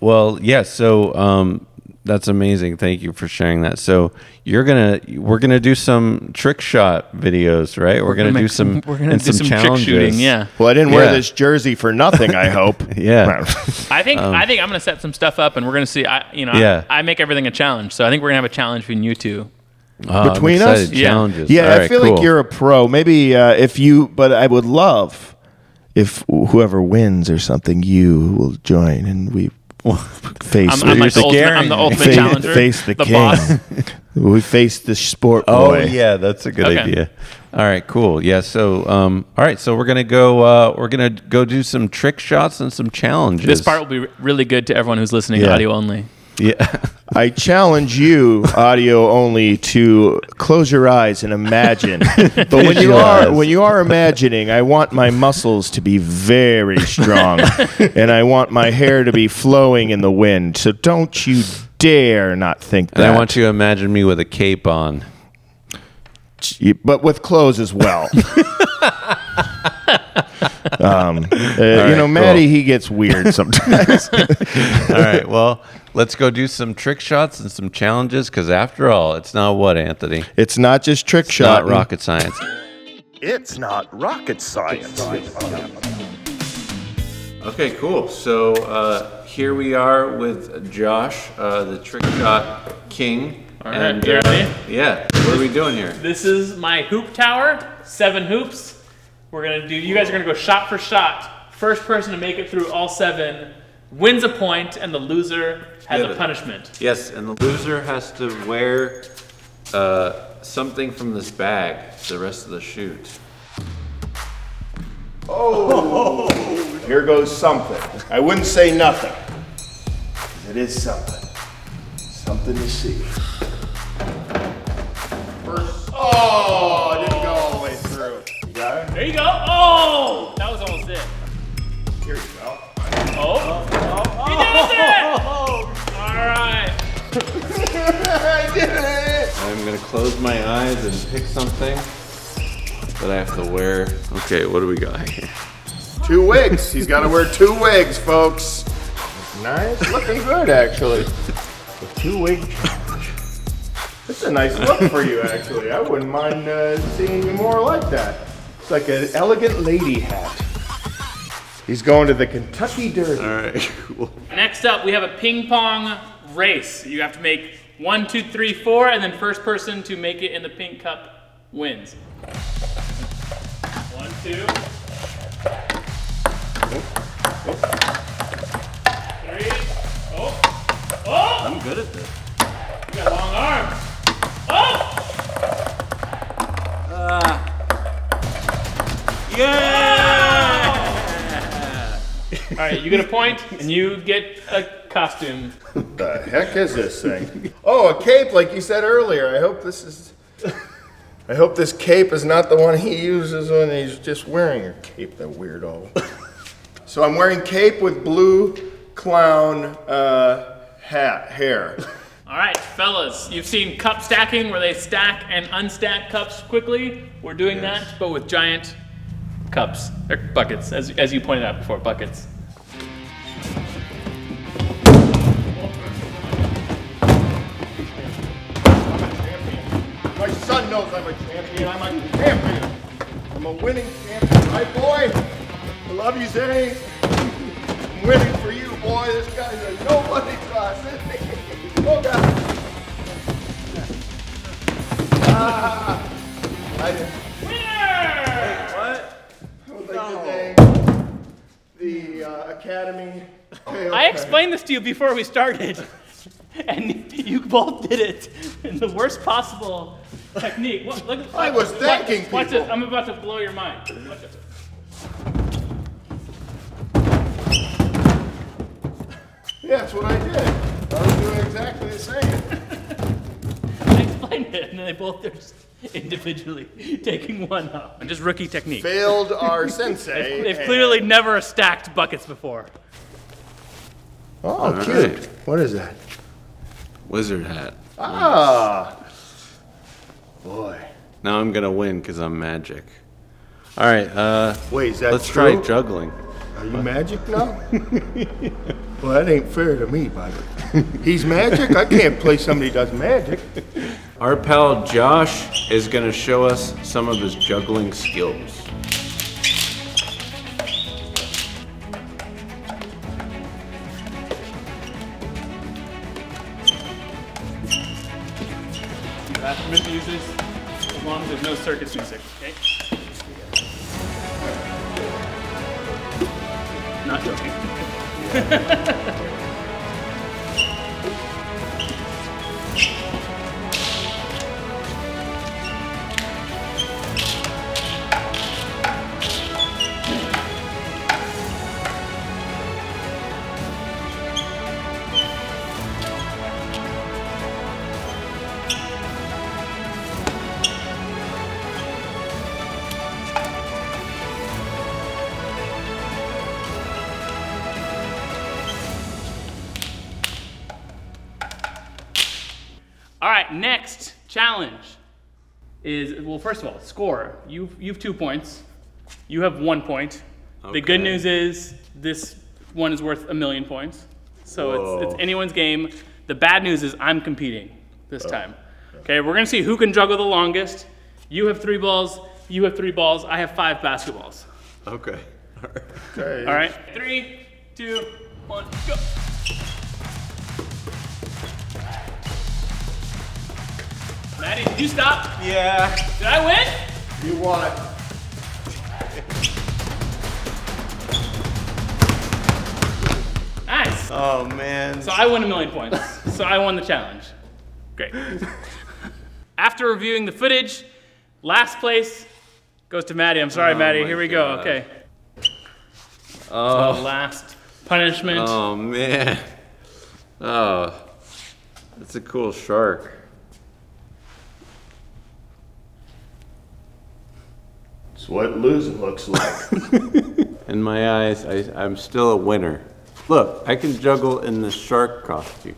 Speaker 3: well, yeah. So um, that's amazing. Thank you for sharing that. So you're gonna, we're gonna do some trick shot videos, right? We're, gonna,
Speaker 5: make
Speaker 3: do some,
Speaker 5: We're gonna
Speaker 3: and
Speaker 5: do some, trick
Speaker 3: challenges.
Speaker 5: shooting. Yeah.
Speaker 4: Well, I didn't wear this jersey for nothing. I hope.
Speaker 3: Yeah.
Speaker 5: I think I think I'm gonna set some stuff up, and we're gonna see. I you know
Speaker 3: Um, Yeah.
Speaker 5: I, I make everything a challenge, so I think we're gonna have a challenge between you two.
Speaker 3: I'm
Speaker 4: Between us?
Speaker 3: excited.
Speaker 5: Yeah.
Speaker 3: challenges.
Speaker 4: Yeah,
Speaker 3: All
Speaker 4: I feel
Speaker 3: cool.
Speaker 4: like you're a pro. Maybe uh, if you, but I would love if whoever wins or something, you will join and we face.
Speaker 5: I'm, I'm like the
Speaker 3: You're
Speaker 5: ultimate, I'm the ultimate
Speaker 4: face,
Speaker 5: challenger.
Speaker 4: face the, king.
Speaker 5: boss.
Speaker 4: we face the sport
Speaker 3: Oh
Speaker 4: boy.
Speaker 3: yeah, that's a good
Speaker 5: Okay.
Speaker 3: idea. All right, cool. Yeah, so um, all right, so we're gonna go. Uh, we're gonna go do some trick shots and some challenges.
Speaker 5: This part will be really good to everyone who's listening
Speaker 3: Yeah.
Speaker 5: audio only.
Speaker 3: Yeah.
Speaker 4: I challenge you, audio only, to close your eyes and imagine. But when you are when you are imagining, I want my muscles to be very strong, and I want my hair to be flowing in the wind. So don't you dare not think
Speaker 3: and
Speaker 4: that.
Speaker 3: I want you to imagine me with a cape on.
Speaker 4: But with clothes as well. um, uh, you know,
Speaker 3: cool.
Speaker 4: Matty, he gets weird sometimes.
Speaker 3: All right, well, let's go do some trick shots and some challenges because after all, it's not what Anthony.
Speaker 4: it's not just trick
Speaker 3: It's
Speaker 4: shot.
Speaker 3: not rocket science.
Speaker 6: It's not rocket science.
Speaker 3: Okay, cool. So uh, here we are with Josh, uh, the trick shot king.
Speaker 5: All right, you ready?
Speaker 3: yeah. What are we doing here?
Speaker 5: This is my hoop tower, seven hoops. We're gonna do. You guys are gonna go shot for shot. First person to make it through all seven wins a point, and the loser has
Speaker 3: Yeah,
Speaker 5: a punishment.
Speaker 3: Yes, and the loser has to wear uh, something from this bag the rest of the shoot. Oh!
Speaker 4: Here goes something. I wouldn't say nothing. It is something. Something to see. First. Oh, through. Got it?
Speaker 5: There you go. Oh, that was almost it.
Speaker 4: Here you go.
Speaker 5: Oh, he does it! All right.
Speaker 4: I did it!
Speaker 3: I'm gonna close my eyes and pick something that I have to wear. Okay, what do we got here?
Speaker 4: Two wigs. He's got to wear two wigs, folks. Nice. Looking good, actually. The two wig challenge. It's a nice look for you, actually. I wouldn't mind uh, seeing you more like that. It's like an elegant lady hat. He's going to the Kentucky Derby.
Speaker 3: All right, cool.
Speaker 5: Next up, we have a ping pong race. You have to make one, two, three, four, and then first person to make it in the pink cup wins. One, two. Three. Oh. Oh!
Speaker 3: I'm good at this.
Speaker 5: You got long arms. Yeah! All right, you get a point, and you get a costume.
Speaker 4: the heck is this thing? Oh, a cape, like you said earlier. I hope this is. I hope this cape is not the one he uses when he's just wearing a cape, that weirdo. so I'm wearing cape with blue clown uh, hat, hair.
Speaker 5: All right, fellas, you've seen cup stacking where they stack and unstack cups quickly. We're doing that, but with giant cups or buckets, as, as you pointed out before, buckets.
Speaker 4: My son knows I'm a champion. I'm a champion. I'm a winning champion, right, boy? I love you, Zane. I'm winning for you, boy. This guy's a nobody class? Oh, God. Ah, I didn't.
Speaker 5: Winner!
Speaker 4: What? The, the uh, academy. Okay,
Speaker 5: I
Speaker 4: okay.
Speaker 5: explained this to you before we started, and you both did it in the worst possible technique. What, look,
Speaker 4: I was
Speaker 5: watch
Speaker 4: thanking
Speaker 5: this, Watch this. I'm about to blow your mind. Watch this.
Speaker 4: Yeah, that's what I did. I was doing exactly the same.
Speaker 5: I explained it, and then they both just individually taking one up. And just rookie technique.
Speaker 4: Failed our sensei.
Speaker 5: They've
Speaker 4: and-
Speaker 5: clearly never stacked buckets before.
Speaker 4: Oh,
Speaker 3: right.
Speaker 4: cute. What is that?
Speaker 3: Wizard hat.
Speaker 4: Ah. Boy.
Speaker 3: Now I'm gonna win because I'm magic. All right, uh,
Speaker 4: Wait, is that
Speaker 3: let's
Speaker 4: true?
Speaker 3: try juggling.
Speaker 4: Are you magic now? well, that ain't fair to me, buddy. He's magic? I can't play somebody who does magic.
Speaker 3: Our pal Josh is gonna show us some of his juggling skills.
Speaker 5: Challenge is well. First of all, score. You you have two points. You have one point. The good news is this one is worth a million points. So it's, it's anyone's game. The bad news is I'm competing this oh. time. Okay, we're gonna see who can juggle the longest. You have three balls. You have three balls. I have five basketballs.
Speaker 3: Okay.
Speaker 4: Okay.
Speaker 5: All right, three, two, one, go. Matty, did you stop?
Speaker 3: Yeah.
Speaker 5: Did I win?
Speaker 4: You won.
Speaker 5: Nice.
Speaker 3: Oh man.
Speaker 5: So I won a million points. So I won the challenge. Great. After reviewing the footage, last place goes to Matty. I'm sorry,
Speaker 3: Oh Matty.
Speaker 5: Here we go. Okay. Oh. The last punishment.
Speaker 3: Oh man. Oh, that's a cool shark.
Speaker 4: It's what losing looks like.
Speaker 3: In my eyes, I, I'm still a winner. Look, I can juggle in the shark costume.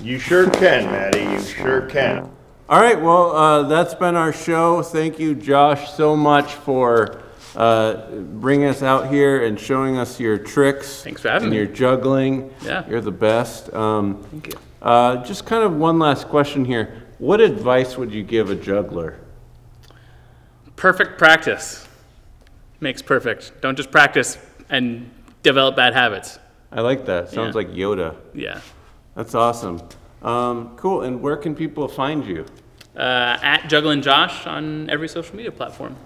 Speaker 4: you sure can, Matty. You sure can.
Speaker 3: All right, well, uh, that's been our show. Thank you, Josh, so much for uh, bringing us out here and showing us your tricks.
Speaker 5: Thanks for having
Speaker 3: and
Speaker 5: me.
Speaker 3: your juggling.
Speaker 5: Yeah.
Speaker 3: You're the best. Um,
Speaker 5: Thank you.
Speaker 3: uh, just kind of one last question here. What advice would you give a juggler?
Speaker 5: Perfect practice makes perfect. Don't just practice and develop bad habits.
Speaker 3: I like that. Sounds
Speaker 5: Yeah.
Speaker 3: like Yoda.
Speaker 5: Yeah.
Speaker 3: That's awesome. Um, cool. And where can people find you?
Speaker 5: Uh, at Juggling Josh on every social media platform.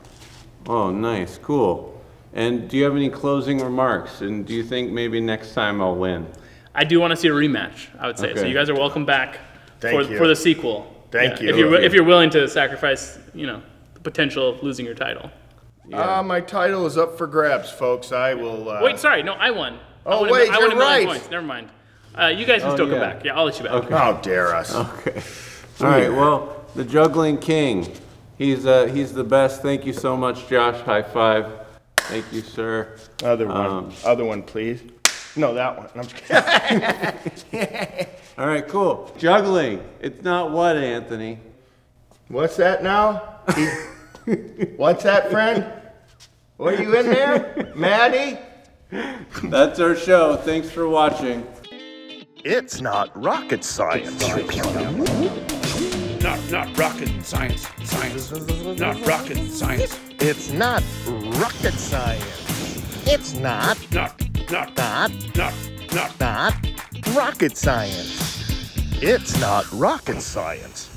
Speaker 3: Oh, nice. Cool. And do you have any closing remarks? And do you think maybe next time I'll win?
Speaker 5: I do want to see a rematch. I would say so. You guys are welcome back
Speaker 4: Thank
Speaker 5: for,
Speaker 4: you.
Speaker 5: for the sequel.
Speaker 4: Thank you.
Speaker 5: If you're if you're willing to sacrifice, you know, the potential of losing your title.
Speaker 4: Uh, my title is up for grabs, folks. I will. Uh,
Speaker 5: Wait, sorry, no, I won. I
Speaker 4: Oh,
Speaker 5: won a-
Speaker 4: wait,
Speaker 5: I won
Speaker 4: you're
Speaker 5: a million
Speaker 4: right.
Speaker 5: Points. Never mind. Uh, you guys can
Speaker 3: Oh,
Speaker 5: still come
Speaker 3: yeah.
Speaker 5: back. Yeah, I'll let you back.
Speaker 4: How dare us?
Speaker 3: Okay. All right. Well, the juggling king. He's uh, he's the best. Thank you so much, Josh. High five. Thank you, sir.
Speaker 4: Other one.
Speaker 3: Um,
Speaker 4: Other one, please. No, that one. I'm just kidding.
Speaker 3: All right. Cool. Juggling. It's not what, Anthony.
Speaker 4: What's that now? He- What's that, friend? What are you in there? Matty?
Speaker 3: That's our show. Thanks for watching.
Speaker 6: It's not rocket science.
Speaker 2: Not not rocket science. Science. Not rocket science.
Speaker 6: It's not rocket science. It's not,
Speaker 2: Not not
Speaker 6: not,
Speaker 2: not not
Speaker 6: not rocket science. It's not rocket science.